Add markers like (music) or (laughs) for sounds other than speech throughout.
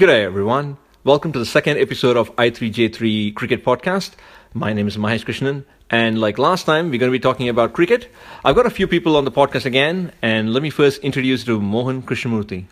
G'day, everyone. Welcome to the second episode of i3J3 Cricket Podcast. My name is Mahesh Krishnan, and like last time, we're going to be talking about cricket. I've got a few people on the podcast again, and let me first introduce to Mohan Krishnamurthy.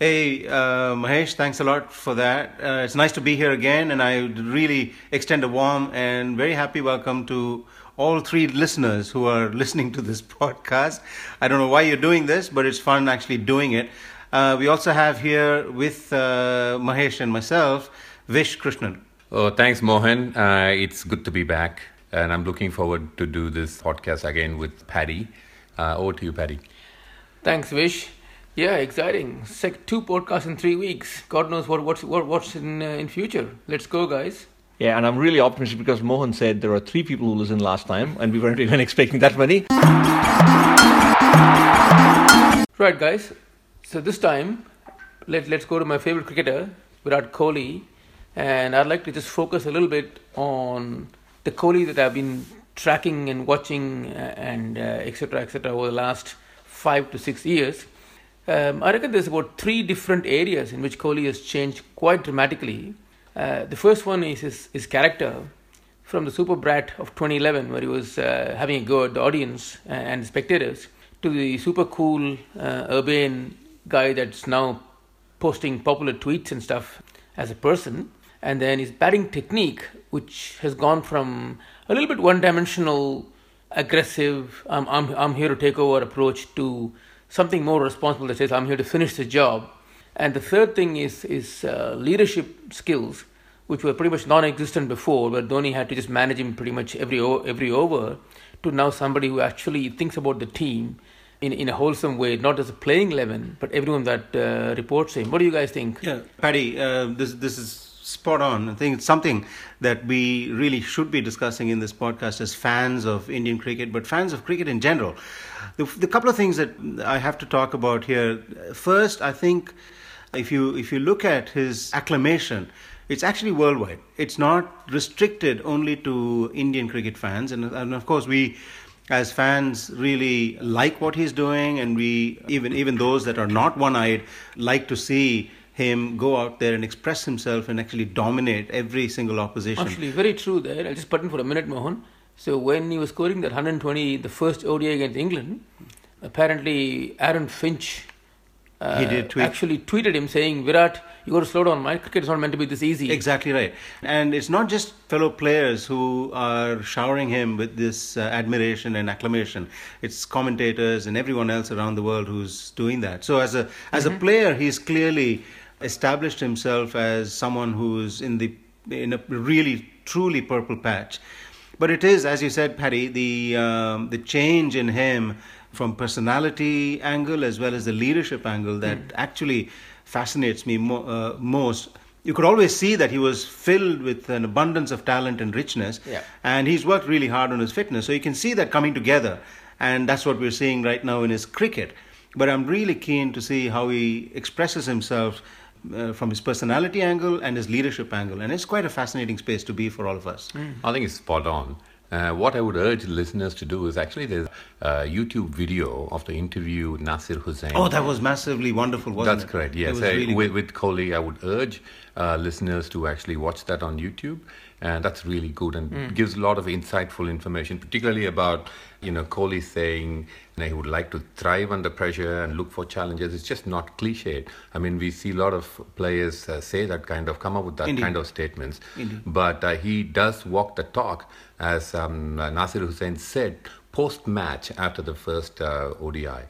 Hey, uh, Mahesh, thanks a lot for that. Uh, it's nice to be here again, and I really extend a warm and very happy welcome to all three listeners who are (laughs) listening to this (laughs) podcast. I don't know why you're doing this, but it's fun actually doing it. Uh, we also have here with uh, Mahesh and myself, Vish Krishnan. Oh, thanks, Mohan. Uh, it's good to be back, and I'm looking forward to do this podcast again with Paddy. Uh, over to you, Paddy. Thanks, Vish. Yeah, exciting. Sec- two podcasts in three weeks. God knows what what's what, what's in uh, in future. Let's go, guys. Yeah, and I'm really optimistic because Mohan said there are three people who listened last time, and we weren't (laughs) even expecting that many. Right, guys. So this time, let let's go to my favorite cricketer, Virat Kohli, and I'd like to just focus a little bit on the Kohli that I've been tracking and watching uh, and etc. Uh, etc. Et over the last five to six years. Um, I reckon there's about three different areas in which Kohli has changed quite dramatically. Uh, the first one is his, his character from the super brat of 2011, where he was uh, having a go at the audience and the spectators, to the super cool, uh, urbane guy that's now posting popular tweets and stuff as a person. And then his batting technique, which has gone from a little bit one dimensional, aggressive, I'm, I'm, I'm here to take over approach to something more responsible that says I'm here to finish the job. And the third thing is is uh, leadership skills, which were pretty much non-existent before, where Dhoni had to just manage him pretty much every every over, to now somebody who actually thinks about the team in in a wholesome way, not as a playing eleven, but everyone that uh, reports him. What do you guys think? Yeah, Paddy, uh, this this is spot on. I think it's something that we really should be discussing in this podcast as fans of Indian cricket, but fans of cricket in general. The, the couple of things that I have to talk about here. First, I think if you if you look at his acclamation, it's actually worldwide. It's not restricted only to Indian cricket fans, and, and of course we as fans really like what he's doing and we even even those that are not one-eyed like to see him go out there and express himself and actually dominate every single opposition. Actually, very true there. I'll just put in for a minute, Mohan. So when he was scoring that 120, the first ODI against England, apparently Aaron Finch uh, he did tweet. actually tweeted him saying, Virat, you got to slow down. My cricket is not meant to be this easy. Exactly right. And it's not just fellow players who are showering him with this uh, admiration and acclamation. It's commentators and everyone else around the world who's doing that. So as a as mm-hmm. a player, he's clearly established himself as someone who's in the in a really truly purple patch. But it is, as you said, Paddy, the um, the change in him from personality angle as well as the leadership angle that mm. actually fascinates me mo- uh, most. You could always see that he was filled with an abundance of talent and richness, yeah. and he's worked really hard on his fitness. So you can see that coming together, and that's what we're seeing right now in his cricket. But I'm really keen to see how he expresses himself uh, from his personality angle and his leadership angle. And it's quite a fascinating space to be for all of us. Mm. I think it's spot on. Uh, what I would urge listeners to do is actually there's a YouTube video of the interview with Nasser Hussain. Oh, that was massively wonderful, wasn't That's it? correct, yes. Really with, with Kohli, I would urge uh, listeners to actually watch that on YouTube. And that's really good and mm. gives a lot of insightful information, particularly about, you know, Kohli saying you know, he would like to thrive under pressure and look for challenges. It's just not cliched. I mean, we see a lot of players uh, say that kind of, come up with that Indeed. kind of statements. Indeed. But uh, he does walk the talk as um, Nasser Hussain said post match after the first uh, ODI.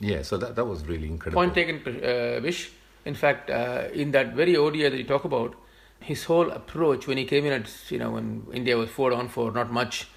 Yeah, so that, that was really incredible. Point taken, uh, Vish. In fact, uh, in that very ODI that you talk about, his whole approach when he came in at, you know, when India was four on four, not much,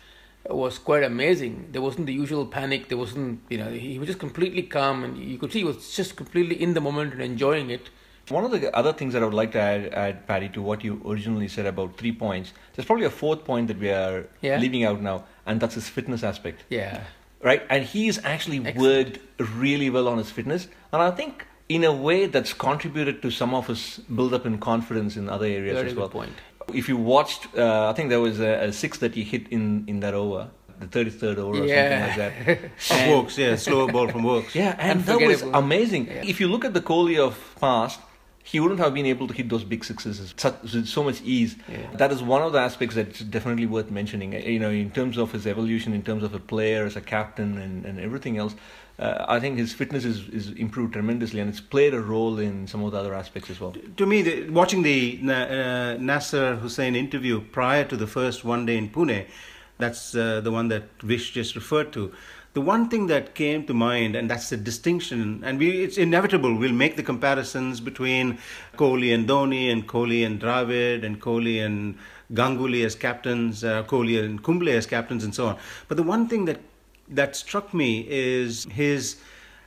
was quite amazing. There wasn't the usual panic. There wasn't, you know, he was just completely calm and you could see he was just completely in the moment and enjoying it. One of the other things that I would like to add, add, Paddy, to what you originally said about three points, there's probably a fourth point that we are yeah. leaving out now, and that's his fitness aspect. Yeah. Right? And he's actually Excellent. worked really well on his fitness. And I think, in a way, that's contributed to some of his build up in confidence in other areas Very as well. point. If you watched, uh, I think there was a, a, six that he hit in, in that over the 33rd over or something like that. (laughs) From Woakes, yeah, slow ball from Woakes. Yeah, and that was amazing. Yeah. If you look at the Kohli of past, he wouldn't have been able to hit those big sixes with such, so much ease. Yeah. That is one of the aspects that's definitely worth mentioning. Uh, You know, in terms of his evolution, in terms of a player, as a captain, and, and everything else, uh, I think his fitness is, is improved tremendously, and it's played a role in some of the other aspects as well. To me, the, watching the uh, Nasser Hussain interview prior to the first one day in Pune, that's uh, the one that Vish just referred to. The one thing that came to mind, and that's the distinction, and we, it's inevitable, we'll make the comparisons between Kohli and Dhoni, and Kohli and Dravid, and Kohli and Ganguly as captains, uh, Kohli and Kumble as captains, and so on. But the one thing that that struck me is his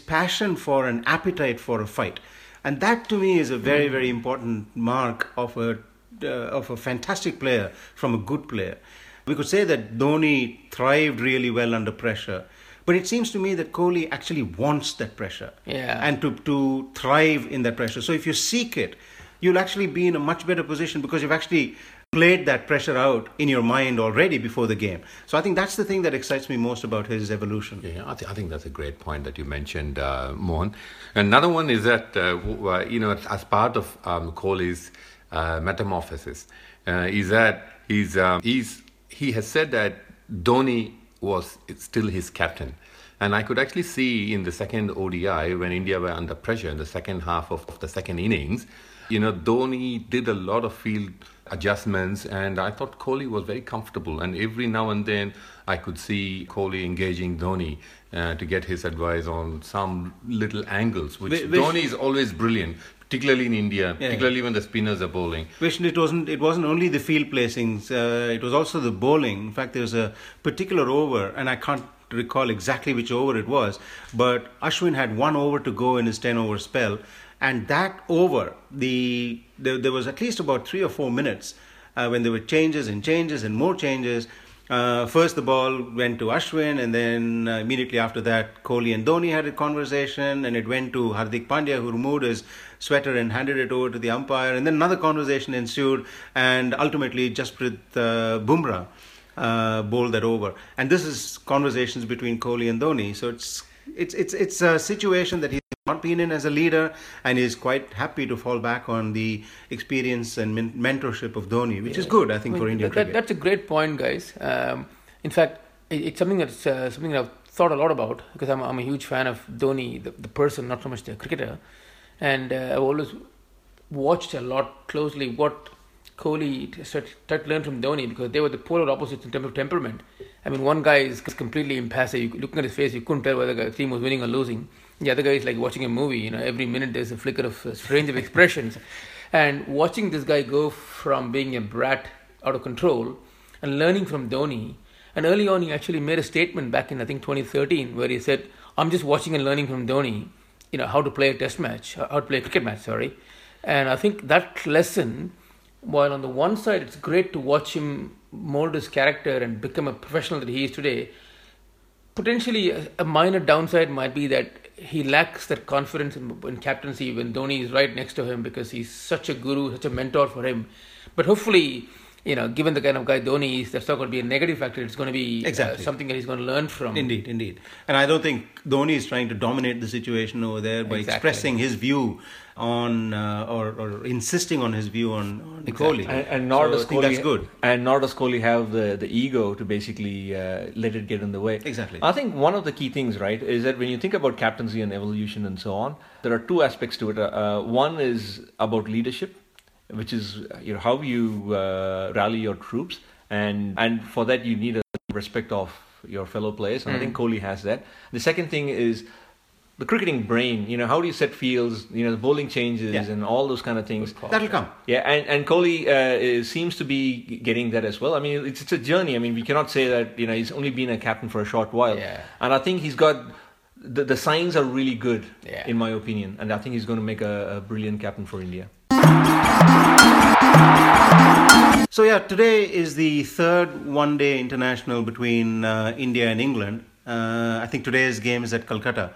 passion for an appetite for a fight, and that to me is a very very important mark of a uh, of a fantastic player from a good player. We could say that Dhoni thrived really well under pressure, but it seems to me that Kohli actually wants that pressure Yeah. and to to thrive in that pressure. So if you seek it, you'll actually be in a much better position because you've actually played that pressure out in your mind already before the game. So I think that's the thing that excites me most about his evolution. Yeah, I, th- I think that's a great point that you mentioned, uh, Mohan. Another one is that, uh, uh, you know, as part of um, Kohli's uh, metamorphosis, uh, is that he's, um, he's, he has said that Dhoni was still his captain. And I could actually see in the second ODI, when India were under pressure in the second half of, of the second innings, you know, Dhoni did a lot of field adjustments, and I thought Kohli was very comfortable. And every now and then, I could see Kohli engaging Dhoni uh, to get his advice on some little angles, which Whi- which- Dhoni is always brilliant, particularly in India, Yeah. particularly when the spinners are bowling. Which it wasn't. It wasn't only the field placings. Uh, it was also the bowling. In fact, there was a particular over, and I can't recall exactly which over it was. But Ashwin had one over to go in his ten-over spell, and that over, the there, there was at least about three or four minutes uh, when there were changes and changes and more changes. Uh, first, the ball went to Ashwin, and then uh, immediately after that, Kohli and Dhoni had a conversation, and it went to Hardik Pandya, who removed his sweater and handed it over to the umpire, and then another conversation ensued, and ultimately, Jasprit uh, Bumrah uh, bowled that over. And this is conversations between Kohli and Dhoni, so it's it's it's it's a situation that he's not been in as a leader, and is quite happy to fall back on the experience and men- mentorship of Dhoni, which is good, I think, I for mean, Indian that, cricket. That's a great point, guys. Um, in fact, it, it's something that's uh, something that I've thought a lot about because I'm, I'm a huge fan of Dhoni, the, the person, not so much the cricketer. And uh, I've always watched a lot closely what Kohli tried to learn from Dhoni because they were the polar opposites in terms of temperament. I mean, one guy is completely impassive. You, looking at his face, you couldn't tell whether the team was winning or losing. The other guy is like watching a movie. You know, every minute there's a flicker of uh, range of expressions. And watching this guy go from being a brat out of control and learning from Dhoni. And early on, he actually made a statement back in I think 2013 where he said, "I'm just watching and learning from Dhoni. You know how to play a test match, how to play a cricket match. Sorry." And I think that lesson while on the one side it's great to watch him mold his character and become a professional that he is today, potentially a, a minor downside might be that he lacks that confidence in, in captaincy when Dhoni is right next to him because he's such a guru, such a mentor for him. But hopefully, you know, given the kind of guy Dhoni is, that's not going to be a negative factor. It's going to be uh, Exactly. something that he's going to learn from. Indeed, indeed. And I don't think Dhoni is trying to dominate the situation over there by Exactly. expressing his view on uh, or, or insisting on his view on, on Kohli. And, and nor So does I think Kohli, that's good. And nor does Kohli have the, the ego to basically uh, let it get in the way. Exactly. I think one of the key things, right, is that when you think about captaincy and evolution and so on, there are two aspects to it. Uh, one is about leadership, which is you know how you uh, rally your troops, and and for that you need a respect of your fellow players, and I think Kohli has that. The second thing is the cricketing brain. You know, how do you set fields? You know, the bowling changes Yeah. and all those kind of things. That'll come. Yeah, and and Kohli uh, is, seems to be getting that as well. I mean, it's it's a journey. I mean, we cannot say that you know he's only been a captain for a short while. Yeah. And I think he's got the the signs are really good, Yeah. in my opinion. And I think he's going to make a, a brilliant captain for India. So yeah, today is the third one-day international between uh, India and England. Uh, I think today's game is at Calcutta.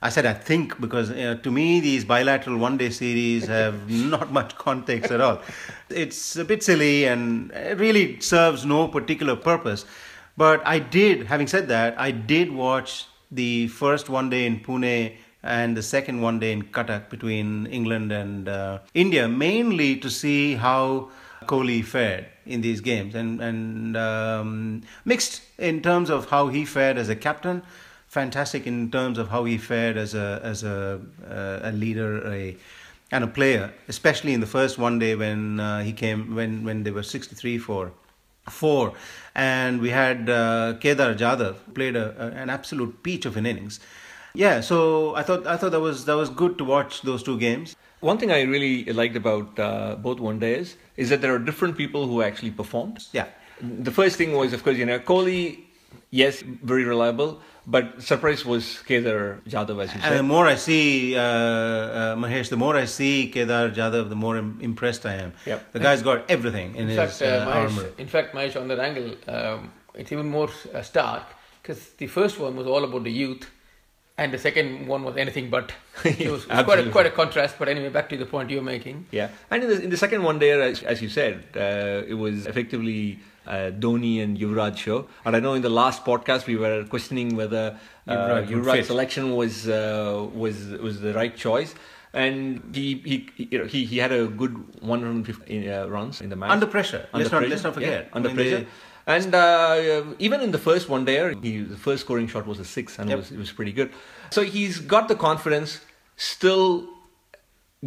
I said I think because uh, to me these bilateral one-day series (laughs) have not much context at all. It's a bit silly and it really serves no particular purpose. But I did, having said that, I did watch the first one-day in Pune and the second one day in Cuttack between England and uh, India, mainly to see how Kohli fared in these games and and um, mixed in terms of how he fared as a captain, fantastic in terms of how he fared as a as a uh, a leader a and a player, especially in the first one day when uh, he came when when they were 63 for four, and we had uh, Kedar Jadhav played a, a, an absolute peach of an innings. Yeah, so I thought I thought that was that was good to watch those two games. One thing I really liked about uh, both one days is that there are different people who actually performed. Yeah. The first thing was, of course, you know, Kohli, yes, very reliable, but surprise was Kedar Jadhav, as you said. And the more I see uh, uh, Mahesh, the more I see Kedar Jadhav, the more im- impressed I am. Yep. The guy's got everything in In his fact, uh, uh, Mahesh, armor. in fact, Mahesh, on that angle, um, it's even more uh, stark because the first one was all about the youth, and the second one was anything but. (laughs) It was, quite, a, quite a contrast. But anyway, back to the point you're making. Yeah, and in the, in the second one there, as, as you said, uh, it was effectively uh, Dhoni and Yuvraj show. And I know in the last podcast we were questioning whether uh, Yuvraj Yuvraj's selection was uh, was was the right choice. And he he you know, he, he had a good 150 uh, runs in the match Under pressure. Under let's not let's not forget. yeah, under I mean, pressure. And uh, even in the first one there, he, the first scoring shot was a six, and Yep. it, was, it was pretty good. So he's got the confidence. Still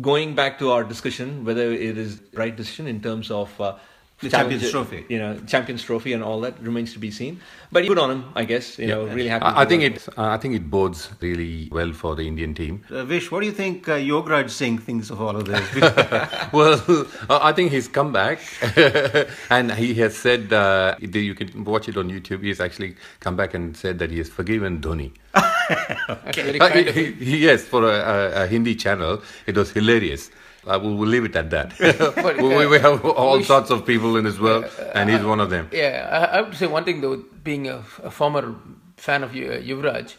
going back to our discussion, whether it is right decision in terms of uh, The challenge- Champions Trophy. you know, Champions Trophy, and all that remains to be seen. But good on him, I guess. You know, really happy. I, I think it. I think it bodes really well for the Indian team. Uh, Vish, what do you think uh, Yograj Singh thinks of all of this? (laughs) well, uh, I think he's come back, (laughs) and he has said uh, you can watch it on YouTube. He's actually come back and said that he has forgiven Dhoni. (laughs) That's very Uh, he- he- yes, for a, a, a Hindi channel, it was hilarious. Uh, we'll, we'll leave it at that. (laughs) But, (laughs) we, we- we have all we sh- sorts of people in this world, and he's one of them. Yeah, I, I have to say one thing though, being a, a former fan of Yu- uh, Yuvraj,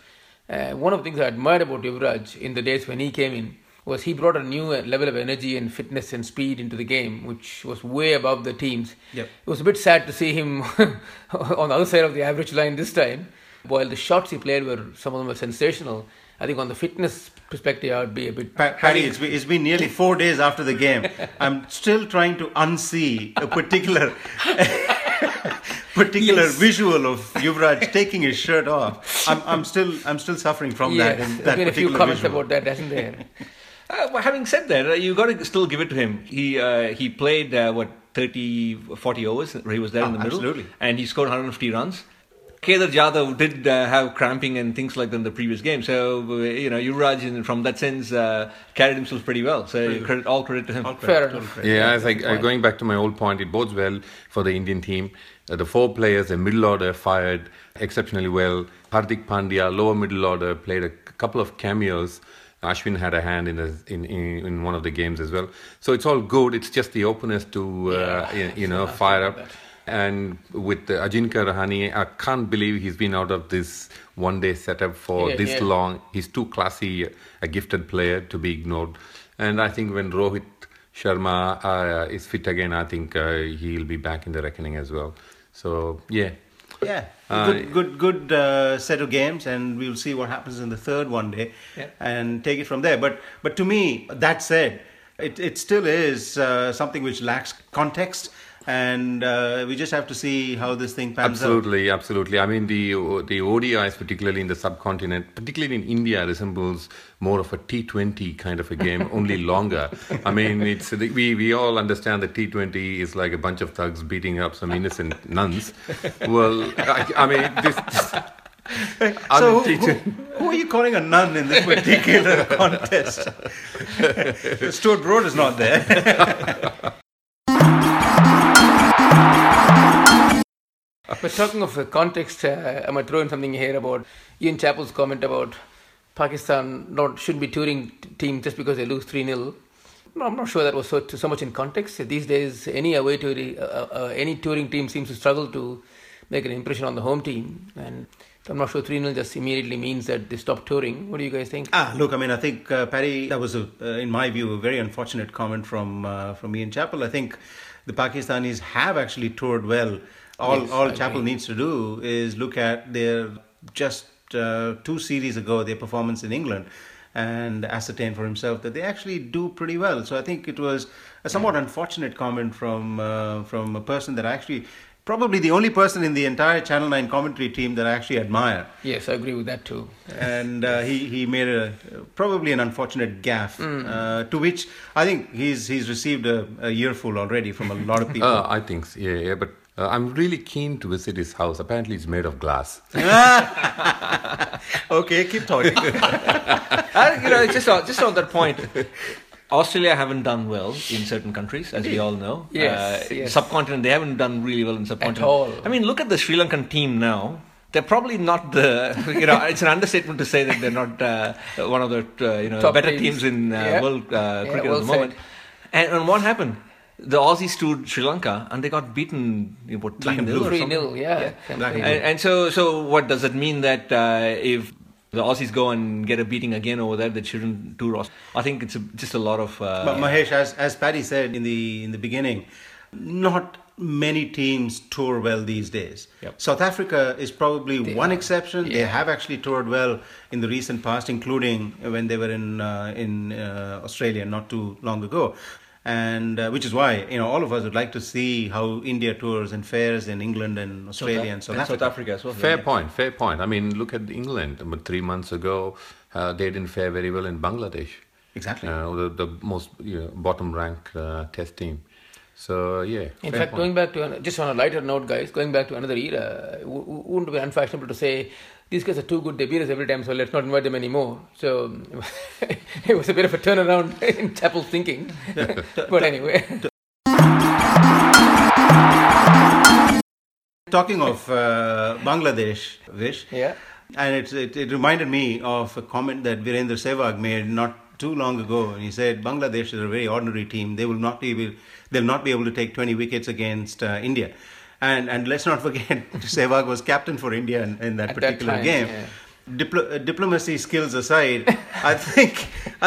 uh, one of the things I admired about Yuvraj in the days when he came in was he brought a new uh, level of energy and fitness and speed into the game, which was way above the teams. Yep. It was a bit sad to see him (laughs) on the other side of the average line this time. While the shots he played were some of them were sensational, I think on the fitness perspective, I would be a bit. Pa- Paddy, it's been, it's been nearly four days after the game. I'm still trying to unsee a particular (laughs) particular Yes. visual of Yuvraj taking his shirt off. I'm, I'm still I'm still suffering from Yes, that. in- there's that been a few particular comments visual. about that, hasn't there? (laughs) Uh, well, having said that, uh, you got to still give it to him. He uh, he played uh, what 30, 40 overs. He was there in Oh, the middle, absolutely. and he scored 150 runs. Kedar Jadhav did uh, have cramping and things like that in the previous game. So uh, you know, Yuvraj, in, from that sense, uh, carried himself pretty well. So credit, all credit to him. All credit, Fair total enough. credit. Yeah, I think uh, going back to my old point, it bodes well for the Indian team. Uh, the four players, the middle order, fired exceptionally well. Hardik Pandya, lower middle order, played a couple of cameos. Ashwin had a hand in, the, in, in in one of the games as well. So it's all good. It's just the openness to uh, Yeah. you, you know fire up. And with Ajinkya Rahane, I can't believe he's been out of this one-day setup for Yeah, this yeah. long. He's too classy, a gifted player to be ignored. And I think when Rohit Sharma uh, is fit again, I think uh, he'll be back in the reckoning as well. So yeah, Yeah, Uh, good, good, good uh, set of games, and we'll see what happens in the third one day, Yeah. and take it from there. But, but to me, that said, it, it still is uh, something which lacks context, and uh, we just have to see how this thing pans out. absolutely, absolutely. I mean the the ODIs, particularly in the subcontinent, particularly in India, resembles more of a T20 kind of a game, (laughs) only longer. I mean, it's we we all understand that T20 is like a bunch of thugs beating up some innocent (laughs) nuns. Well, I, I mean this. (laughs) I So, mean, who, who are you calling a nun in this particular contest? Stuart Broad is not there. But talking of uh, context, uh, I might throw something here about Ian Chappell's comment about Pakistan not shouldn't be touring team just because they lose 3 0. No, I'm not sure that was so, so much in context. These days, any away touring, uh, uh, any touring team seems to struggle to make an impression on the home team. And I'm not sure 3 0 just immediately means that they stop touring. What do you guys think? Ah, look, I mean, I think uh, Paddy, that was, a, uh, in my view, a very unfortunate comment from uh, from Ian Chappell. I think the Pakistanis have actually toured well. All Yes, all I Chappell agree. needs to do is look at their just uh, two series ago their performance in England, and ascertain for himself that they actually do pretty well. So I think it was a somewhat unfortunate comment from uh, from a person that I actually probably the only person in the entire Channel 9 commentary team that I actually admire. Yes, I agree with that too. And uh, he, he made a probably an unfortunate gaffe, uh, to which I think he's he's received a, a earful already from a lot of people. Uh, I think, so. yeah, yeah, but uh, I'm really keen to visit his house. Apparently, it's made of glass. (laughs) (laughs) okay, keep talking. (laughs) Uh, you know, just on, just on that point, Australia haven't done well in certain countries, as we all know. Yes, uh, yes. Subcontinent, they haven't done really well in subcontinent. At all. I mean, look at the Sri Lankan team now. They're probably not the, you know, it's an understatement to say that they're not uh, one of the, uh, you know, Top better teams. teams in uh, Yeah. world uh, Yeah, cricket well at the moment. And, and what happened? The Aussies stood Sri Lanka and they got beaten, you know, what, 3 Black and 0 or 3 something? 0, yeah. Black and And, and so, so what does it mean that uh, if the Aussies go and get a beating again over there, that shouldn't do Ross? I think it's a, just a lot of. Uh, But Mahesh, as as Paddy said in the in the beginning, not many teams tour well these days. Yep. South Africa is probably one exception. They have actually toured well in the recent past, including when they were in uh, in uh, Australia not too long ago. And uh, which is why you know all of us would like to see how India tours and fares in England and Australia and South and Africa. South Africa as well. Fair point, fair point. I mean, look at England. About three months ago, uh, they didn't fare very well in Bangladesh. Exactly. Uh, the, the most you know, bottom ranked uh, test team. So, yeah. In fact, point. going back to an, just on a lighter note, guys, going back to another era, w- w- wouldn't it be unfashionable to say these guys are too good, they beat us every time, so let's not invite them anymore. So (laughs) it was a bit of a turnaround (laughs) in Chappell's thinking. (laughs) but anyway, Talking of uh, Bangladesh, Vish. yeah. And it, it, it reminded me of a comment that Virendra Sehwag made not too long ago. And he said, Bangladesh is a very ordinary team. They will not be able, they'll not be able to take 20 wickets against uh, India. And, and let's not forget, (laughs) Sehwag was captain for India in, in that At that particular time, game. yeah. Diplo- uh, diplomacy skills aside, I (laughs) think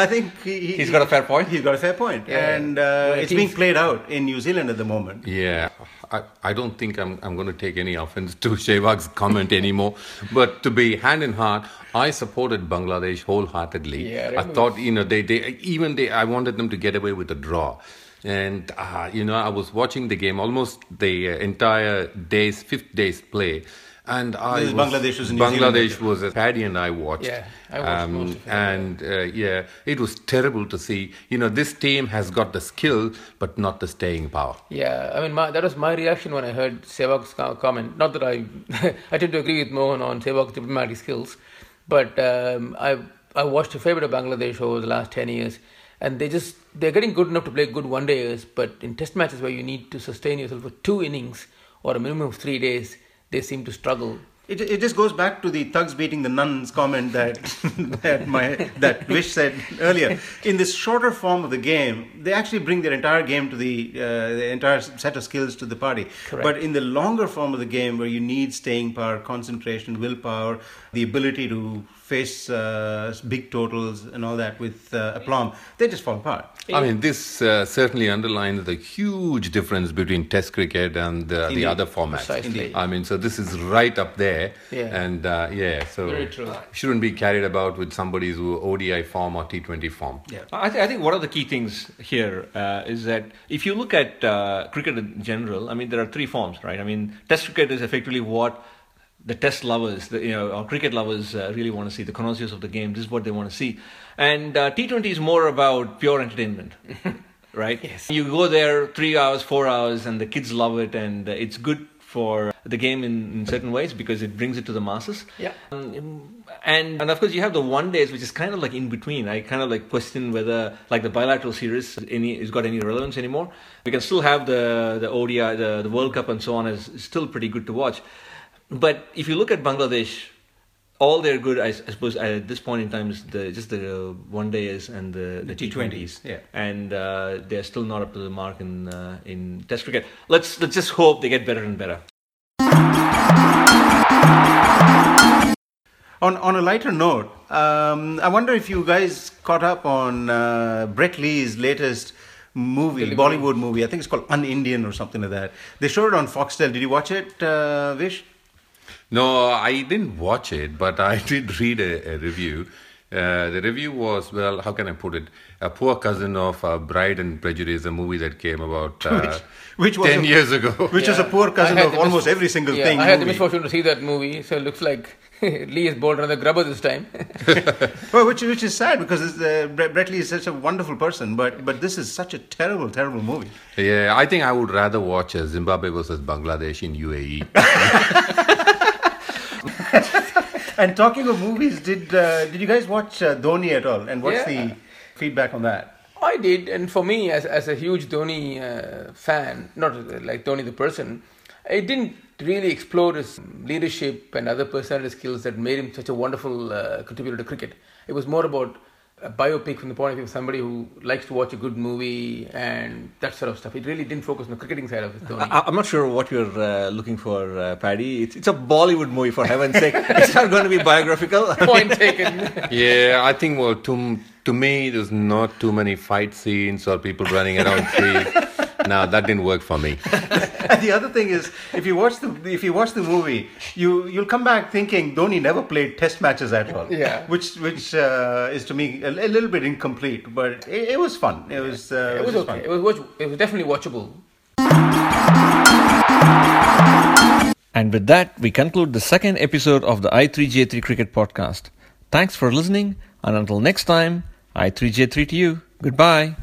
I think he, he- He's got a fair point. He's got a fair point, Yeah. and uh, Well, it's being played out in New Zealand at the moment. Yeah, I, I don't think I'm, I'm going to take any offense to (laughs) Sehwag's comment anymore. But to be hand in heart, I supported Bangladesh wholeheartedly. Yeah, I I thought, you know, they, they even they, I wanted them to get away with a draw. And, uh, you know, I was watching the game almost the uh, entire day's, fifth day's play. And I was, Bangladesh was in New Bangladesh was, as Paddy and I watched. Yeah, I watched most of it. And uh, yeah, it was terrible to see. You know, this team has got the skill, but not the staying power. Yeah, I mean, my, that was my reaction when I heard Sehwag's co- comment. Not that I, (laughs) I tend to agree with Mohan on Sehwag's diplomatic skills, but um, I I watched a fair bit of Bangladesh over the last ten years, and they just they're getting good enough to play good one days, but in test matches where you need to sustain yourself for two innings or a minimum of three days, they seem to struggle. It, it just goes back to the thugs beating the nuns comment that (laughs) that my that Vish said earlier. In this shorter form of the game, they actually bring their entire game to the uh, the entire set of skills to the party. Correct. But in the longer form of the game, where you need staying power, concentration, willpower, the ability to face uh, big totals and all that with uh, aplomb, they just fall apart. I mean, this uh, certainly underlines the huge difference between Test cricket and uh, the other formats. Precisely. I mean, so this is right up there. Yeah. And uh, yeah, so Very true. shouldn't be carried about with somebody's ODI form or T20 form. Yeah. I, th- I think one of the key things here uh, is that if you look at uh, cricket in general, I mean, there are three forms, right? I mean, Test cricket is effectively what the Test lovers, the, you know, or cricket lovers uh, really want to see. The connoisseurs of the game, this is what they want to see. And uh, T20 is more about pure entertainment. (laughs) Right? Yes. You go there three hours, four hours, and the kids love it, and uh, it's good for the game in, in certain ways because it brings it to the masses. Yeah. Um, and and of course you have the one days which is kind of like in between. I kind of like question whether like the bilateral series any has got any relevance anymore. We can still have the the ODI, the the World Cup and so on is is still pretty good to watch. But if you look at Bangladesh, all they're good, I, I suppose, at this point in time is the just the one days and the, the The T20s. T20s, yeah. And uh, they're still not up to the mark in uh, in Test cricket. Let's let's just hope they get better and better. On on a lighter note, um, I wonder if you guys caught up on uh, Brett Lee's latest movie, Delivery. Bollywood movie. I think it's called Un-Indian or something like that. They showed it on Foxtel. Did you watch it, uh, Vish? No, I didn't watch it, but I (laughs) did read a, a review. Uh, the review was well. How can I put it? A poor cousin of uh, Bride and Prejudice, a movie that came about (laughs) uh, Which- which was ten a- years ago. (laughs) Which is a poor cousin of almost mis- every single yeah, thing. I had the misfortune to see that movie, so it looks like Lee is bold another grubber this time. Well, which which is sad because uh, Brett Brett Lee is such a wonderful person, but but this is such a terrible, terrible movie. yeah, I think I would rather watch uh, Zimbabwe versus Bangladesh in. UAE. (laughs) And talking of movies, did uh, did you guys watch uh, Dhoni at all? And what's Yeah. the feedback on that? I did, and for me, as as a huge Dhoni uh, fan, not like Dhoni the person, it didn't really explore his leadership and other personality skills that made him such a wonderful uh, contributor to cricket. It was more about a biopic from the point of view of somebody who likes to watch a good movie and that sort of stuff. It really didn't focus on the cricketing side of it. Dhoni. I, I'm not sure what you're uh, looking for, uh, Paddy. It's, it's a Bollywood movie, for heaven's sake. (laughs) It's not going to be biographical. (laughs) Point taken. yeah, I think well, to to me, there's not too many fight scenes or people running around (laughs) free. No, that didn't work for me. (laughs) And the other thing is, if you watch the if you watch the movie, you you'll come back thinking Dhoni never played Test matches at all. Yeah. which which uh, is to me a, a little bit incomplete, but it, it was fun. It was uh, it was just okay. fun. It was watch- it was definitely watchable. And with that, we conclude the second episode of the i3J3 Cricket Podcast. Thanks for listening, and until next time, i3J3 to you. Goodbye.